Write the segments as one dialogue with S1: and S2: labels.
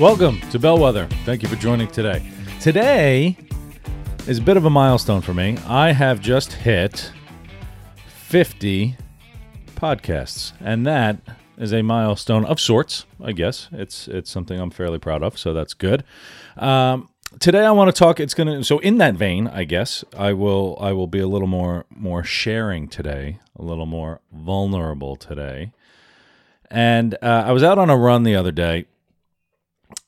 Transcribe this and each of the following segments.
S1: Welcome to Bellwether. Thank you for joining today. Today is a bit of a milestone for me. I have just hit 50 podcasts, and that is a milestone of sorts, I guess. It's it's something I'm fairly proud of, so that's good. Um, today I want to talk it's to so in that vein, I guess, I will I will be a little more more sharing today, a little more vulnerable today. And uh, I was out on a run the other day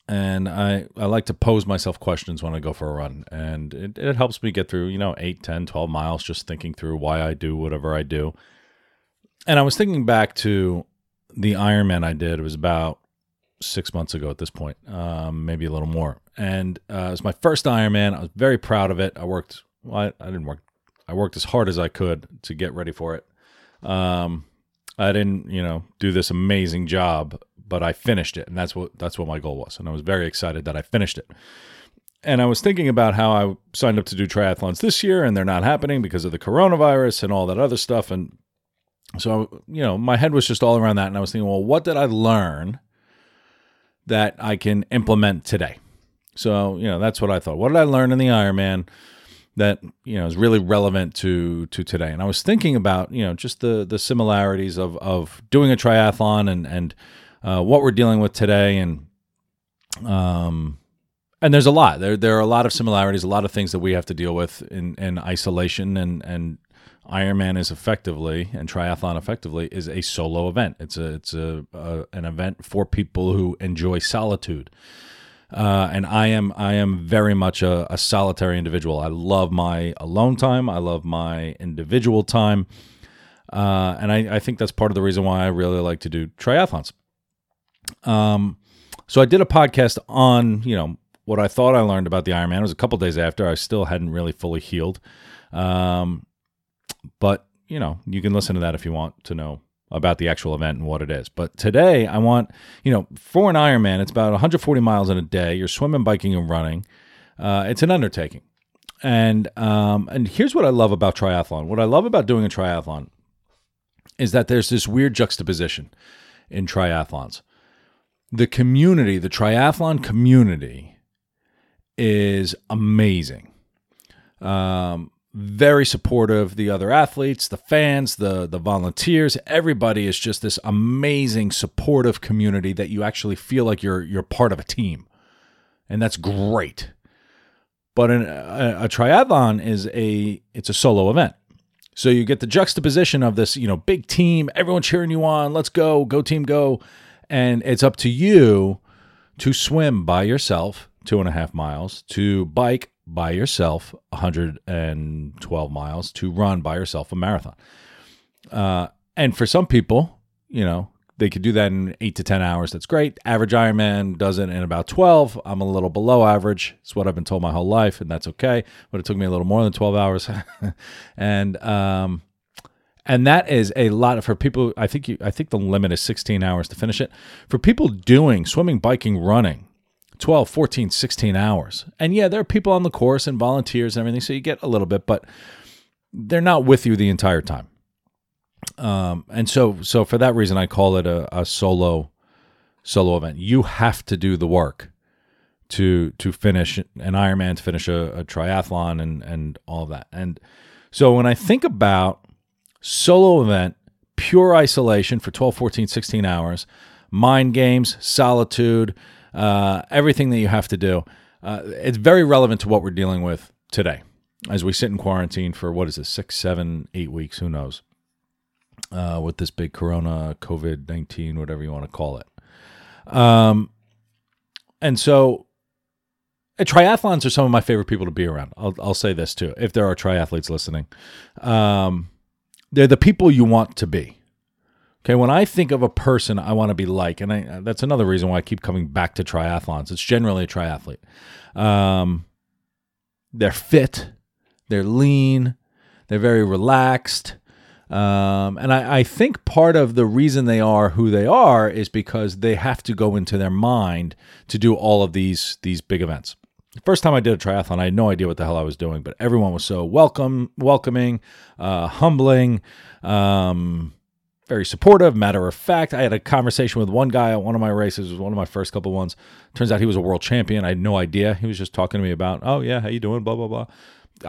S1: and I, I like to pose myself questions when I go for a run. And it, it helps me get through, you know, 8, 10, 12 miles just thinking through why I do whatever I do. And I was thinking back to the Ironman I did. It was about six months ago at this point, um, maybe a little more. And uh, it was my first Ironman. I was very proud of it. I worked, well, I, I didn't work, I worked as hard as I could to get ready for it. Um, I didn't, you know, do this amazing job but I finished it, and that's what that's what my goal was, and I was very excited that I finished it. And I was thinking about how I signed up to do triathlons this year, and they're not happening because of the coronavirus and all that other stuff. And so, you know, my head was just all around that, and I was thinking, well, what did I learn that I can implement today? So, you know, that's what I thought. What did I learn in the Ironman? that you know is really relevant to to today. And I was thinking about you know just the the similarities of of doing a triathlon and and uh, what we're dealing with today, and um, and there's a lot. There there are a lot of similarities, a lot of things that we have to deal with in in isolation, and and Ironman is effectively and triathlon effectively is a solo event. It's a it's a, a an event for people who enjoy solitude. Uh, and I am I am very much a, a, solitary individual. I love my alone time. I love my individual time, uh, and I, I, think that's part of the reason why I really like to do triathlons. Um, so I did a podcast on, you know, what I thought I learned about the Ironman. It was a couple days after. I still hadn't really fully healed. Um, but, you know, you can listen to that if you want to know about the actual event and what it is. But today I want, you know, for an Ironman, it's about 140 miles in a day. You're swimming, biking, and running. Uh, it's an undertaking. And um, and here's what I love about triathlon. What I love about doing a triathlon is that there's this weird juxtaposition in triathlons the community, the triathlon community, is amazing. Um, very supportive. The other athletes, the fans, the the volunteers, everybody is just this amazing supportive community that you actually feel like you're you're part of a team, and that's great. But an, a, a triathlon is a it's a solo event. So you get the juxtaposition of this, you know, big team, everyone cheering you on, let's go, go team, go and it's up to you to swim by yourself two and a half miles, to bike by yourself 112 miles, to run by yourself a marathon. Uh, and for some people, you know, they could do that in eight to 10 hours. That's great. Average Ironman does it in about 12. I'm a little below average. It's what I've been told my whole life, and that's okay. But it took me a little more than 12 hours. and, um, and that is a lot of for people i think you, i think the limit is 16 hours to finish it. For people doing swimming biking running 12 14 16 hours. And yeah there are people on the course and volunteers and everything so you get a little bit but they're not with you the entire time. Um, and so so for that reason i call it a, a solo solo event. You have to do the work to to finish an ironman to finish a, a triathlon and and all of that. And so when i think about solo event, pure isolation for 12, 14, 16 hours, mind games, solitude, uh, everything that you have to do. Uh, it's very relevant to what we're dealing with today as we sit in quarantine for what is it, six, seven, eight weeks, who knows, uh, with this big corona, COVID 19, whatever you want to call it. Um, and so uh, triathlons are some of my favorite people to be around. I'll, I'll say this too, if there are triathletes listening. Um, they're the people you want to be. Okay, when I think of a person I want to be like, and I, that's another reason why I keep coming back to triathlons. It's generally a triathlete. Um, they're fit, they're lean, they're very relaxed. Um, and I, I think part of the reason they are who they are is because they have to go into their mind to do all of these these big events. First time I did a triathlon, I had no idea what the hell I was doing, but everyone was so welcome, welcoming, uh, humbling. Um, very supportive, matter of fact. I had a conversation with one guy at one of my races. It was one of my first couple ones. Turns out he was a world champion. I had no idea. He was just talking to me about, oh yeah, how you doing? Blah blah blah.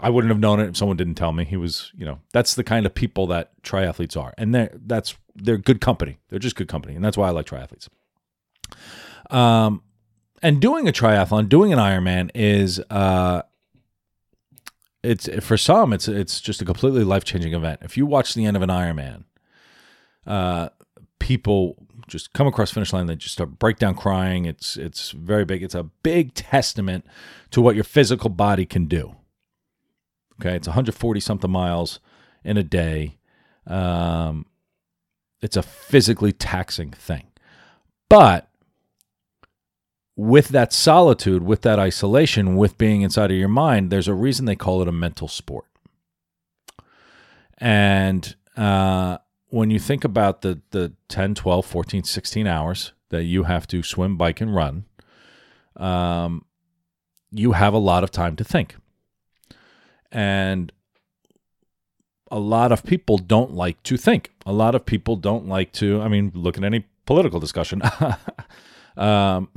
S1: I wouldn't have known it if someone didn't tell me. He was, you know, that's the kind of people that triathletes are, and they that's they're good company. They're just good company, and that's why I like triathletes. Um, and doing a triathlon, doing an Ironman is uh, it's for some it's it's just a completely life changing event. If you watch the end of an Ironman uh, people just come across finish line they just start break down crying. It's it's very big. It's a big testament to what your physical body can do. Okay? It's 140 something miles in a day. Um, it's a physically taxing thing. But with that solitude with that isolation with being inside of your mind there's a reason they call it a mental sport and uh, when you think about the, the 10, 12, 14, 16 hours that you have to swim, bike, and run, um, you have a lot of time to think. And a lot of people don't like to think. A lot of people don't like to, I mean, look at any political discussion. um,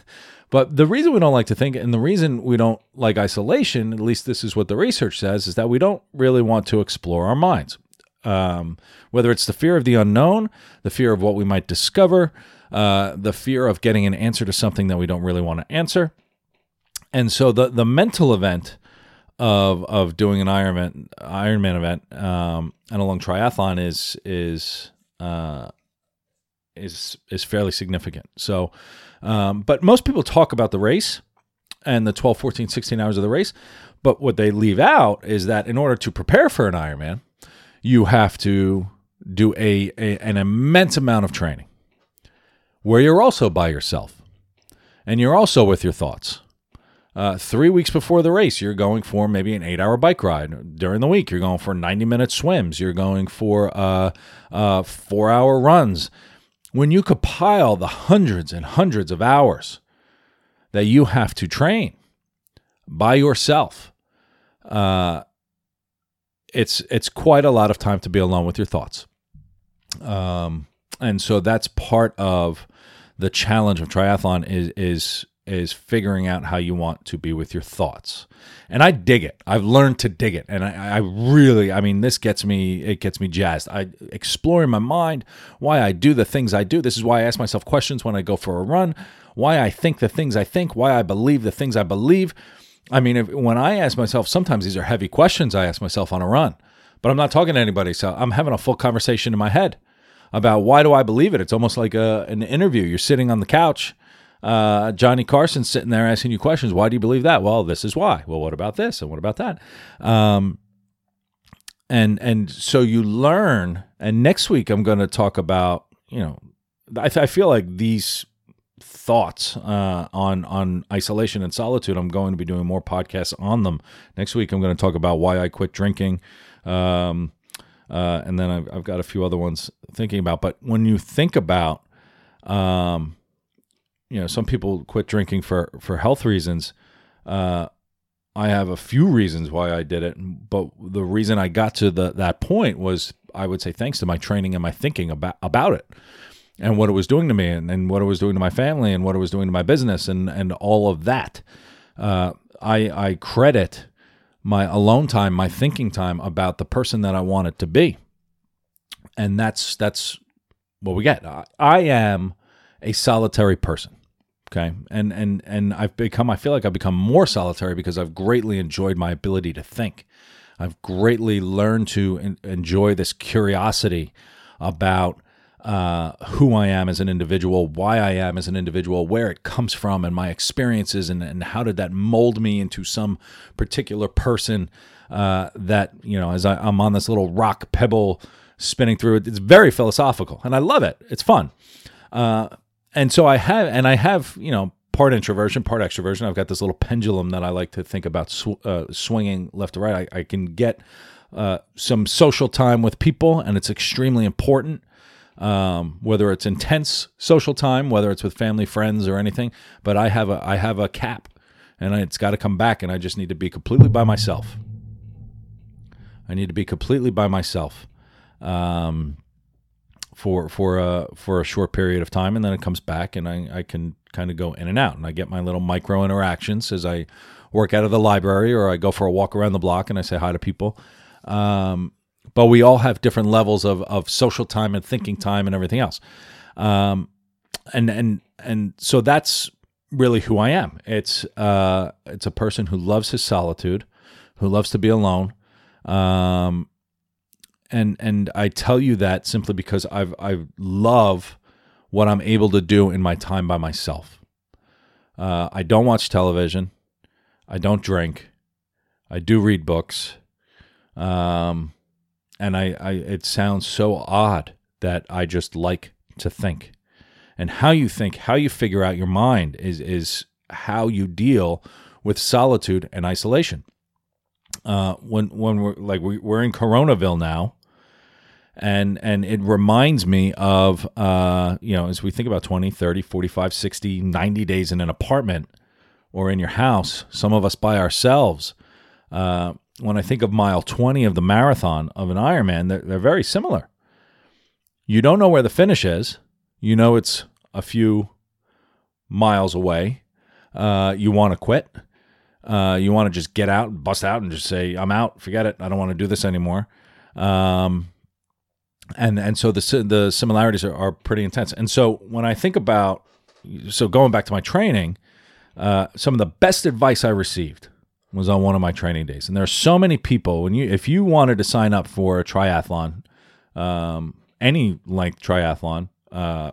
S1: but the reason we don't like to think, and the reason we don't like isolation, at least this is what the research says, is that we don't really want to explore our minds. Um, whether it's the fear of the unknown, the fear of what we might discover, uh, the fear of getting an answer to something that we don't really want to answer. And so the the mental event of of doing an Ironman Ironman event um, and a long triathlon is is uh, is is fairly significant. So, um, but most people talk about the race and the 12, 14, 16 hours of the race. But what they leave out is that in order to prepare for an Ironman, you have to do a, a, an immense amount of training where you're also by yourself and you're also with your thoughts. Uh, three weeks before the race, you're going for maybe an eight hour bike ride. During the week, you're going for 90 minute swims. You're going for uh, uh, four hour runs. When you compile the hundreds and hundreds of hours that you have to train by yourself, uh, it's it's quite a lot of time to be alone with your thoughts. Um, and so that's part of the challenge of triathlon is is is figuring out how you want to be with your thoughts. And I dig it. I've learned to dig it. And I, I really, I mean, this gets me, it gets me jazzed. I explore in my mind why I do the things I do. This is why I ask myself questions when I go for a run, why I think the things I think, why I believe the things I believe. I mean, if, when I ask myself, sometimes these are heavy questions I ask myself on a run, but I'm not talking to anybody. So I'm having a full conversation in my head about why do I believe it. It's almost like a, an interview. You're sitting on the couch. Uh, Johnny Carson sitting there asking you questions. Why do you believe that? Well, this is why. Well, what about this? And what about that? Um, and and so you learn. And next week I'm going to talk about you know I, I feel like these thoughts uh, on on isolation and solitude. I'm going to be doing more podcasts on them next week. I'm going to talk about why I quit drinking, um, uh, and then I've, I've, got a few other ones thinking about. But when you think about, um, you know, some people quit drinking for for health reasons. Uh, I have a few reasons why I did it, but the reason I got to the, that point was I would say thanks to my training and my thinking about about it and what it was doing to me and, and what it was doing to my family and what it was doing to my business and, and all of that. Uh, I, I credit my alone time, my thinking time about the person that I wanted to be. And that's that's what we get. I, I am a solitary person. Okay. And and and I've become I feel like I've become more solitary because I've greatly enjoyed my ability to think. I've greatly learned to enjoy this curiosity about uh, who I am as an individual, why I am as an individual, where it comes from, and my experiences, and, and how did that mold me into some particular person uh, that, you know, as I, I'm on this little rock pebble spinning through it. It's very philosophical, and I love it. It's fun. Uh, and so I have, and I have, you know, part introversion, part extroversion. I've got this little pendulum that I like to think about sw- uh, swinging left to right. I, I can get uh, some social time with people, and it's extremely important. Um, whether it's intense social time, whether it's with family, friends, or anything, but I have a I have a cap, and it's got to come back, and I just need to be completely by myself. I need to be completely by myself. Um, for for a for a short period of time, and then it comes back, and I, I can kind of go in and out, and I get my little micro interactions as I work out of the library or I go for a walk around the block and I say hi to people. Um, but we all have different levels of of social time and thinking time and everything else. Um, and and and so that's really who I am. It's uh, it's a person who loves his solitude, who loves to be alone. Um, and and I tell you that simply because I've I love what I'm able to do in my time by myself. Uh, I don't watch television. I don't drink. I do read books. Um, and I, I it sounds so odd that I just like to think. And how you think, how you figure out your mind is is how you deal with solitude and isolation. Uh, when when we're like we, we're in Coronaville now, and and it reminds me of uh, you know as we think about 20 30 45 60 90 days in an apartment or in your house some of us by ourselves uh, when i think of mile 20 of the marathon of an ironman they're, they're very similar. You don't know where the finish is. You know it's a few miles away. Uh, you want to quit. Uh, you want to just get out and bust out and just say i'm out. Forget it. I don't want to do this anymore. Um, and and so the the similarities are, are pretty intense. And so when I think about so going back to my training, uh, some of the best advice I received was on one of my training days. And there are so many people when you if you wanted to sign up for a triathlon, um, any length triathlon, uh,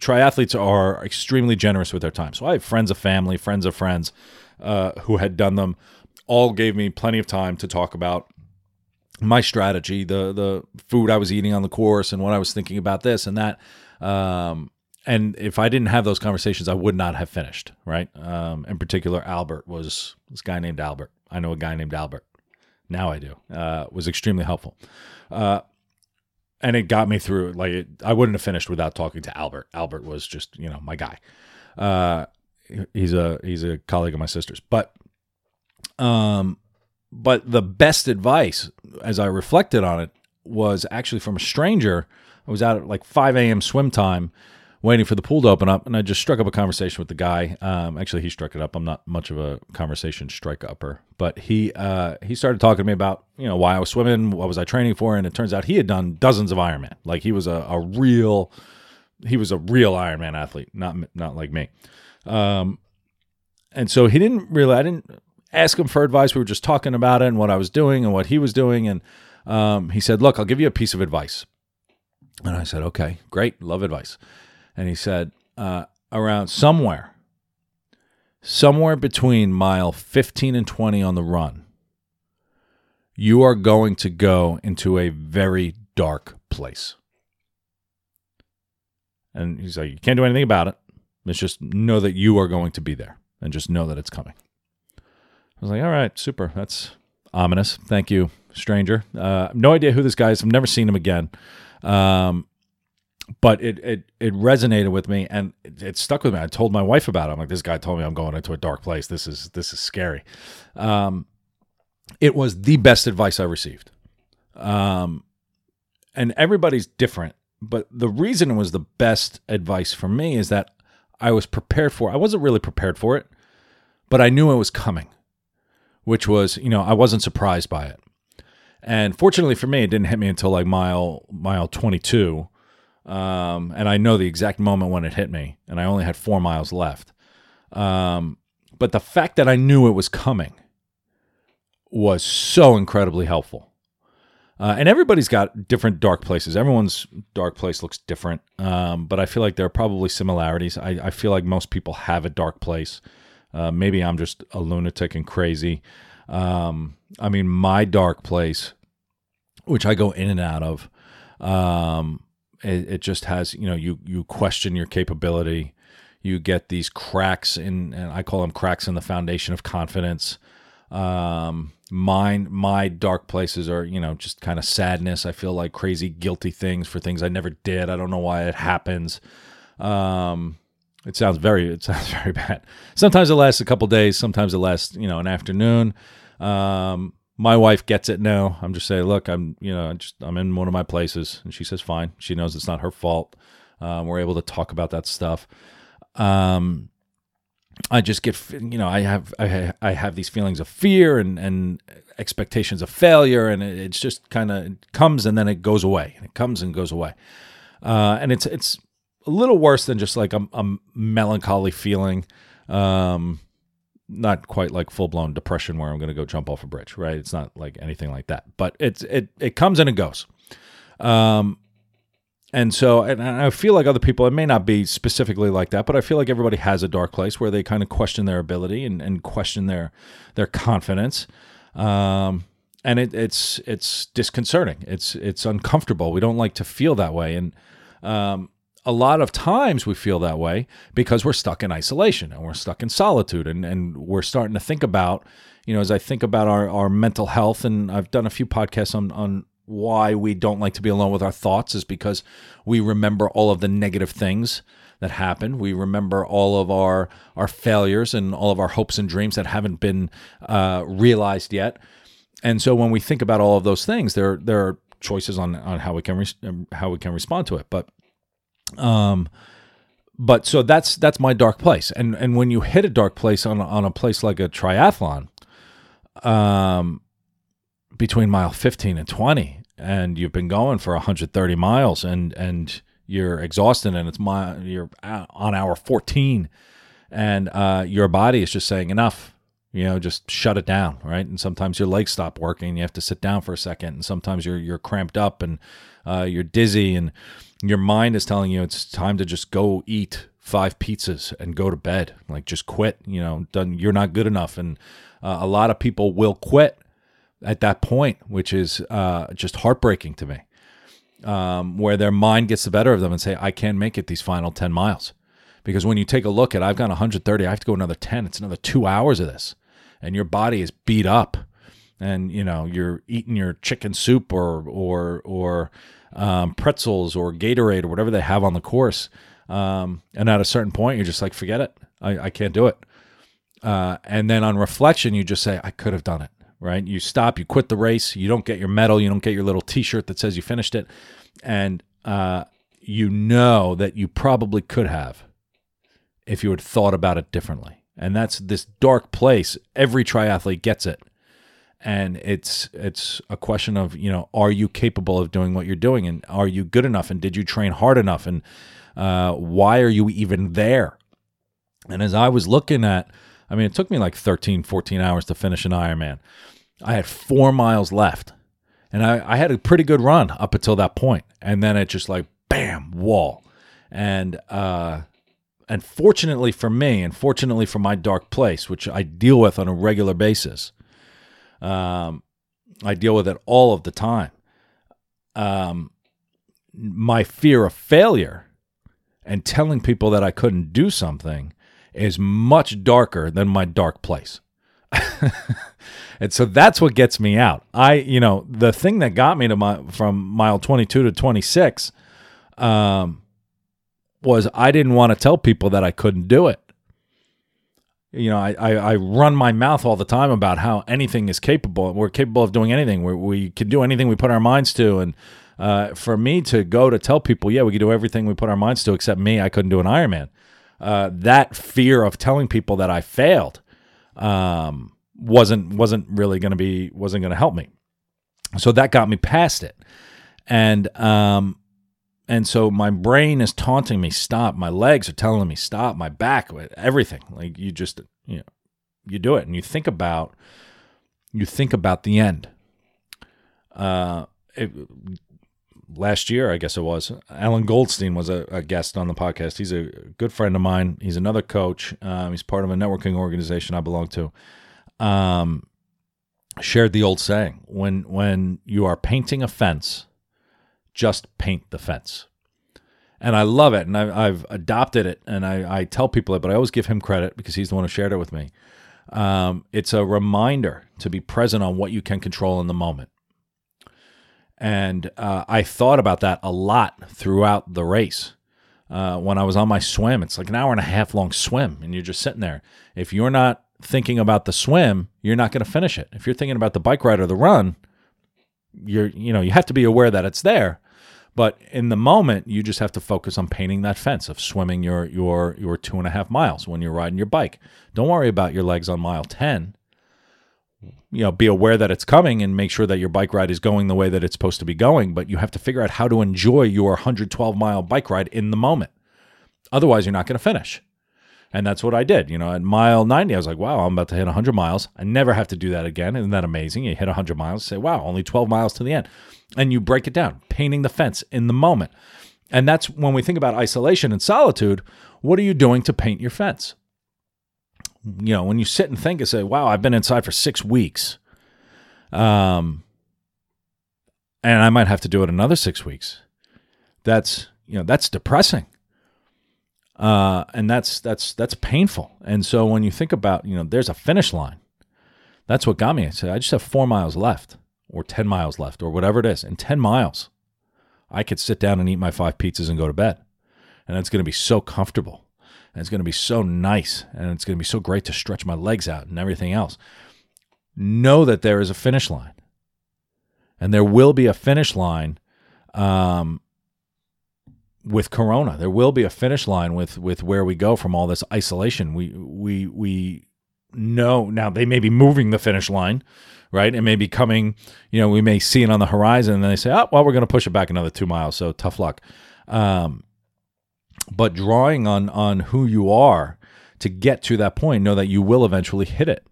S1: triathletes are extremely generous with their time. So I have friends of family, friends of friends uh, who had done them. All gave me plenty of time to talk about my strategy, the the food I was eating on the course, and what I was thinking about this and that. Um, and if I didn't have those conversations, I would not have finished. Right. Um, in particular, Albert was this guy named Albert. I know a guy named Albert. Now I do. Uh, was extremely helpful. Uh, and it got me through. Like it, I wouldn't have finished without talking to Albert. Albert was just you know my guy. Uh, he's a he's a colleague of my sister's. But um, but the best advice, as I reflected on it, was actually from a stranger. I was out at like 5 a.m. swim time waiting for the pool to open up, and I just struck up a conversation with the guy. Um, actually, he struck it up. I'm not much of a conversation strike upper, but he uh, he started talking to me about you know why I was swimming, what was I training for, and it turns out he had done dozens of Ironman. Like he was a, a real he was a real Ironman athlete, not not like me. Um, and so he didn't really. I didn't ask him for advice. We were just talking about it and what I was doing and what he was doing. And um, he said, Look, I'll give you a piece of advice. And I said, Okay, great. Love advice. And he said, uh, Around somewhere, somewhere between mile 15 and 20 on the run, you are going to go into a very dark place. And he's like, You can't do anything about it. It's just know that you are going to be there and just know that it's coming. Was like, all right, super. That's ominous. Thank you, stranger. Uh, no idea who this guy is. I've never seen him again. Um, but it, it it resonated with me and it, it, stuck with me. I told my wife about it. I'm like, this guy told me I'm going into a dark place. This is this is scary. Um, it was the best advice I received. Um, and everybody's different, but the reason it was the best advice for me is that I was prepared for. It. I wasn't really prepared for it, but I knew it was coming which was, you know, I wasn't surprised by it. And fortunately for me, it didn't hit me until like mile mile 22. Um, and I know the exact moment when it hit me, and I only had four miles left. Um, but the fact that I knew it was coming was so incredibly helpful. Uh, and everybody's got different dark places. Everyone's dark place looks different, um, but I feel like there are probably similarities. I, I feel like most people have a dark place. Uh, maybe I'm just a lunatic and crazy. Um, I mean, my dark place which I go in and out of. Um, it, it just has you know you you question your capability. You get these cracks in, and I call them cracks in the foundation of confidence. Um, mine, my dark places are, you know, just kind of sadness. I feel like crazy, guilty things for things I never did. I don't know why it happens. Um, it sounds very, it sounds very bad. Sometimes it lasts a couple days. Sometimes it lasts, you know, an afternoon. Um, my wife gets it now. I'm just saying, look, I'm, you know, just I'm in one of my places, and she says, fine. She knows it's not her fault. Um, we're able to talk about that stuff. Um, I just get, you know, I have, I, I have these feelings of fear and and expectations of failure, and it, it's just kind of comes and then it goes away. It comes and goes away, uh, and it's it's a little worse than just like a, a melancholy feeling. Um, not quite like full blown depression where I'm going to go jump off a bridge, right? It's not like anything like that, but it's it it comes and it goes. Um, and so, and I feel like other people, it may not be specifically like that, but I feel like everybody has a dark place where they kind of question their ability and, and question their their confidence. Um, and it, it's it's disconcerting. It's it's uncomfortable. We don't like to feel that way, and um, a lot of times we feel that way because we're stuck in isolation and we're stuck in solitude, and and we're starting to think about, you know, as I think about our our mental health, and I've done a few podcasts on on why we don't like to be alone with our thoughts is because we remember all of the negative things that happened. We remember all of our our failures and all of our hopes and dreams that haven't been uh, realized yet. And so when we think about all of those things, there there are choices on on how we can re- how we can respond to it. But um, but so that's that's my dark place. And and when you hit a dark place on on a place like a triathlon, um, between mile 15 and 20 and you've been going for 130 miles and and you're exhausted and it's my you're on hour 14 and uh, your body is just saying enough you know just shut it down right and sometimes your legs stop working you have to sit down for a second and sometimes you're you're cramped up and uh, you're dizzy and your mind is telling you it's time to just go eat five pizzas and go to bed like just quit you know done you're not good enough and uh, a lot of people will quit at that point, which is uh, just heartbreaking to me. Um, where their mind gets the better of them and say, I can't make it these final 10 miles. Because when you take a look at, I've got 130, I have to go another 10. It's another two hours of this. And your body is beat up. And, you know, you're eating your chicken soup or, or, or um, pretzels or Gatorade or whatever they have on the course. Um, and at a certain point, you're just like, forget it. I, I can't do it. Uh, and then on reflection, you just say, I could have done it right? You stop, you quit the race, you don't get your medal, you don't get your little T-shirt that says you finished it, and uh, you know that you probably could have if you had thought about it differently. And that's this dark place. Every triathlete gets it, and it's it's a question of you know are you capable of doing what you're doing, and are you good enough, and did you train hard enough, and uh, why are you even there? And as I was looking at I mean, it took me like 13, 14 hours to finish an Ironman. I had four miles left. And I, I had a pretty good run up until that. And then it just like bam, wall. And uh and fortunately for me, and fortunately for my dark place, which I deal with on a regular basis, um, I deal with it all of the time. Um, my fear of failure and telling people that I couldn't do something is much darker than my dark place. and so that's what gets me out. I, you know, the thing that got me to my from mile 22 to 26 um, was I didn't want to tell people that I couldn't do it. You know, I, I, I, run my mouth all the time about how anything is capable. We're capable of doing anything. we we can do anything we put our minds to. And uh, for me to go to tell people, yeah, we can do everything we put our minds to, except me, I couldn't do an Ironman. Uh, that fear of telling people that I failed um, wasn't wasn't really going to be wasn't going to help me. So that got me past it, and um, and so my brain is taunting me, stop. My legs are telling me stop. My back, everything. Like you just you know you do it, and you think about you think about the end. Uh, it, last year, I guess it was, Alan Goldstein was a, a, guest on the podcast. He's a good friend of mine. He's another coach. Um, he's part of a networking organization I belong to. Um, shared the old saying when when you are painting a fence, just paint the fence. And I love it, and I, I've adopted it, and I, I tell people it, but I always give him credit because he's the one who shared it with me. Um, it's a reminder to be present on what you can control in the moment. And uh, I thought about that a lot throughout the race. Uh, when I was on my swim, it's like an hour and a half long swim, and you're just sitting there. If you're not thinking about the swim, you're not going to finish it. If you're thinking about the bike ride or the run, you're you know you have to be aware that it's there. But in the moment, you just have to focus on painting that fence of swimming your your your two and a half miles when you're riding your bike. Don't worry about your legs on mile ten. You know, be aware that it's coming and make sure that your bike ride is going the way that it's supposed to be going. But you have to figure out how to enjoy your 112 mile bike ride in the moment. Otherwise, you're not going to finish. And that's what I did. You know, at mile 90, I was like, wow, I'm about to hit 100 miles. I never have to do that again. Isn't that amazing? You hit 100 miles, say, wow, only 12 miles to the end. And you break it down, painting the fence in the moment. And that's when we think about isolation and solitude, what are you doing to paint your fence? You know, when you sit and think and say, wow, I've been inside for six weeks. Um, and I might have to do it another six weeks. That's, you know, that's depressing uh, and that's that's that's painful. And so when you think about, you know, there's a finish line. That's what got me. I said, I just have four miles left, or ten miles left, or whatever it is. In ten miles, I could sit down and eat my five pizzas and go to bed, and it's going to be so comfortable, and it's going to be so nice, and it's going to be so great to stretch my legs out and everything else. Know that there is a finish line, and there will be a finish line. Um, with corona there will be a finish line with with where we go from all this isolation we we we know. Now they may be moving the finish line right? It may be coming you know we may see it on the horizon and they say oh well we're going to push it back another two miles so tough luck. Um, but drawing on on who you are to get to that point know that you will eventually hit it.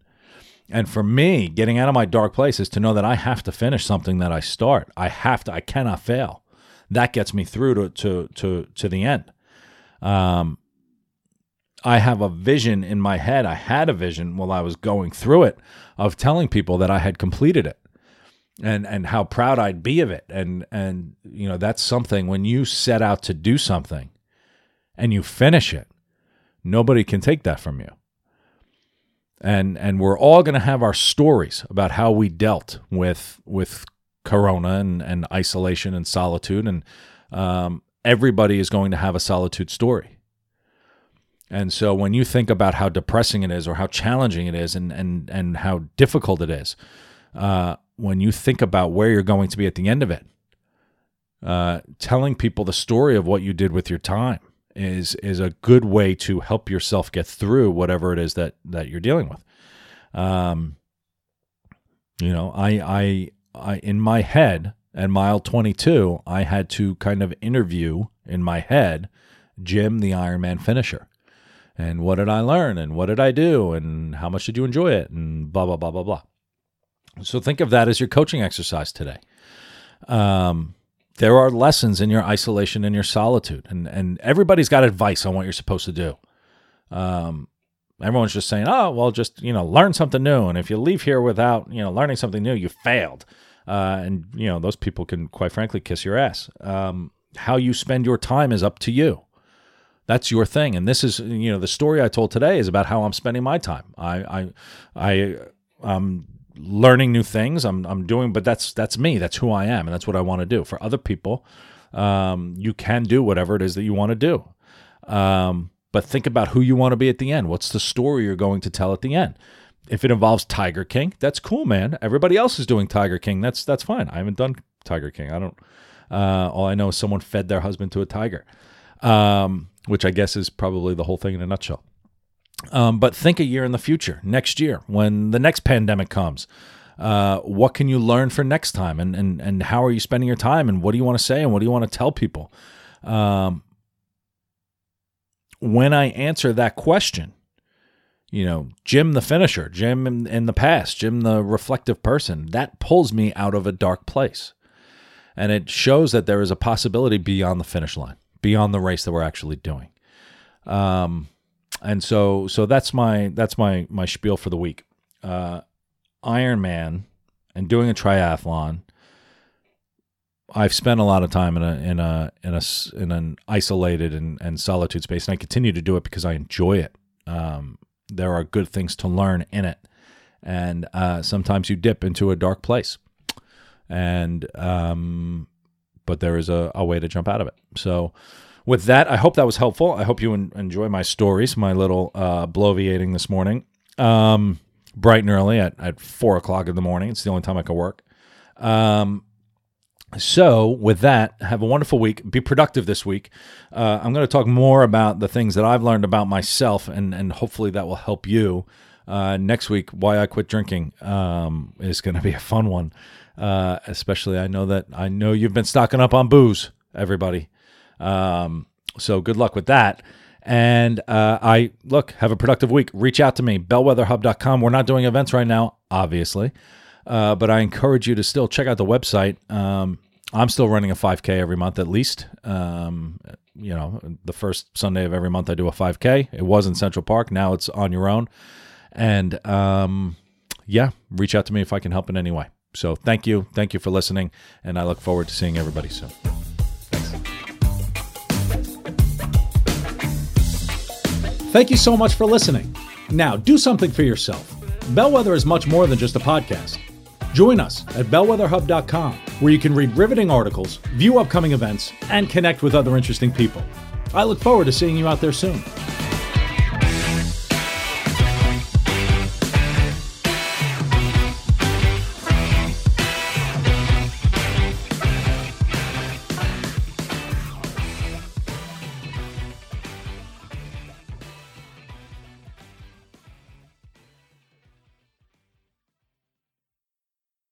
S1: And for me getting out of my dark place is to know that i have to finish something that i start. I have to i cannot fail. That gets me through to to to to the end. Um, I have a vision in my head. I had a vision while I was going through it of telling people that I had completed it and and how proud I'd be of it. And and you know, that's something when you set out to do something and you finish it, nobody can take that from you. And and we're all going to have our stories about how we dealt with with corona and, and isolation and solitude and um, everybody is going to have a solitude story and so when you think about how depressing it is or how challenging it is and and and how difficult it is uh, when you think about where you're going to be at the end of it uh, telling people the story of what you did with your time is is a good way to help yourself get through whatever it is that that you're dealing with um, you know i i I, in my head at mile 22, I had to kind of interview in my head Jim, the Ironman finisher. And what did I learn? And what did I do? And how much did you enjoy it? And blah, blah, blah, blah, blah. So think of that as your coaching exercise today. Um, there are lessons in your isolation and your solitude, and, and everybody's got advice on what you're supposed to do. Um, everyone's just saying, oh, well, just, you know, learn something new. And if you leave here without, you know, learning something new, you failed. Uh, and you know those people can quite frankly kiss your ass. Um, how you spend your time is up to you. That's your thing, and this is you know the story I told today is about how I'm spending my time. I I I I'm learning new things. I'm I'm doing, but that's that's me. That's who I am, and that's what I want to do. For other people, um, you can do whatever it is that you want to do. Um, but think about who you want to be at the end. What's the story you're going to tell at the end? if it involves Tiger King, that's cool, man. Everybody else is doing Tiger King. That's that's fine. I haven't done Tiger King. I don't. Uh, all I know is someone fed their husband to a tiger, um, which I guess is probably the whole thing in a nutshell. Um, but think a year in the future, next year, when the next pandemic comes. Uh, what can you learn for next time, and and and how are you spending your time, and what do you want to say, and what do you want to tell people? Um, when I answer that question, you know, Jim the finisher, Jim in, in, the past, Jim the reflective person, that pulls me out of a dark place. And it shows that there is a possibility beyond the finish line, beyond the race that we're actually doing. Um, and so so that's my that's my my spiel for the week. Uh, Ironman and doing a triathlon, I've spent a lot of time in a in a in a in an isolated and, and solitude space, and I continue to do it because I enjoy it. Um, there are good things to learn in it, and uh, sometimes you dip into a dark place, and um, but there is a, a way to jump out of it. So, with that, I hope that was helpful. I hope you en- enjoy my stories, my little uh, bloviating this morning, um, bright and early at at four o'clock in the morning. It's the only time I can work. Um, so, with that, have a wonderful week. Be productive this week. Uh, I'm going to talk more about the things that I've learned about myself, and and hopefully that will help you. Uh, next week, why I quit drinking um, is going to be a fun one. Uh, especially, I know that I know you've been stocking up on booze, everybody. Um, so good luck with that. And uh, I look, have a productive week. Reach out to me, bellwetherhub.com. We're not doing events right now, obviously. Uh, but I encourage you to still check out the website. Um, I'm still running a 5K every month at least. Um, you know, the first Sunday of every month I do a 5K. It was in Central Park. Now it's on your own. And um, yeah, reach out to me if I can help in any way. So thank you. Thank you for listening. And I look forward to seeing everybody soon. Thank you so much for listening. Now, do something for yourself. Bellwether is much more than just a podcast. Join us at bellwetherhub.com, where you can read riveting articles, view upcoming events, and connect with other interesting people. I look forward to seeing you out there soon.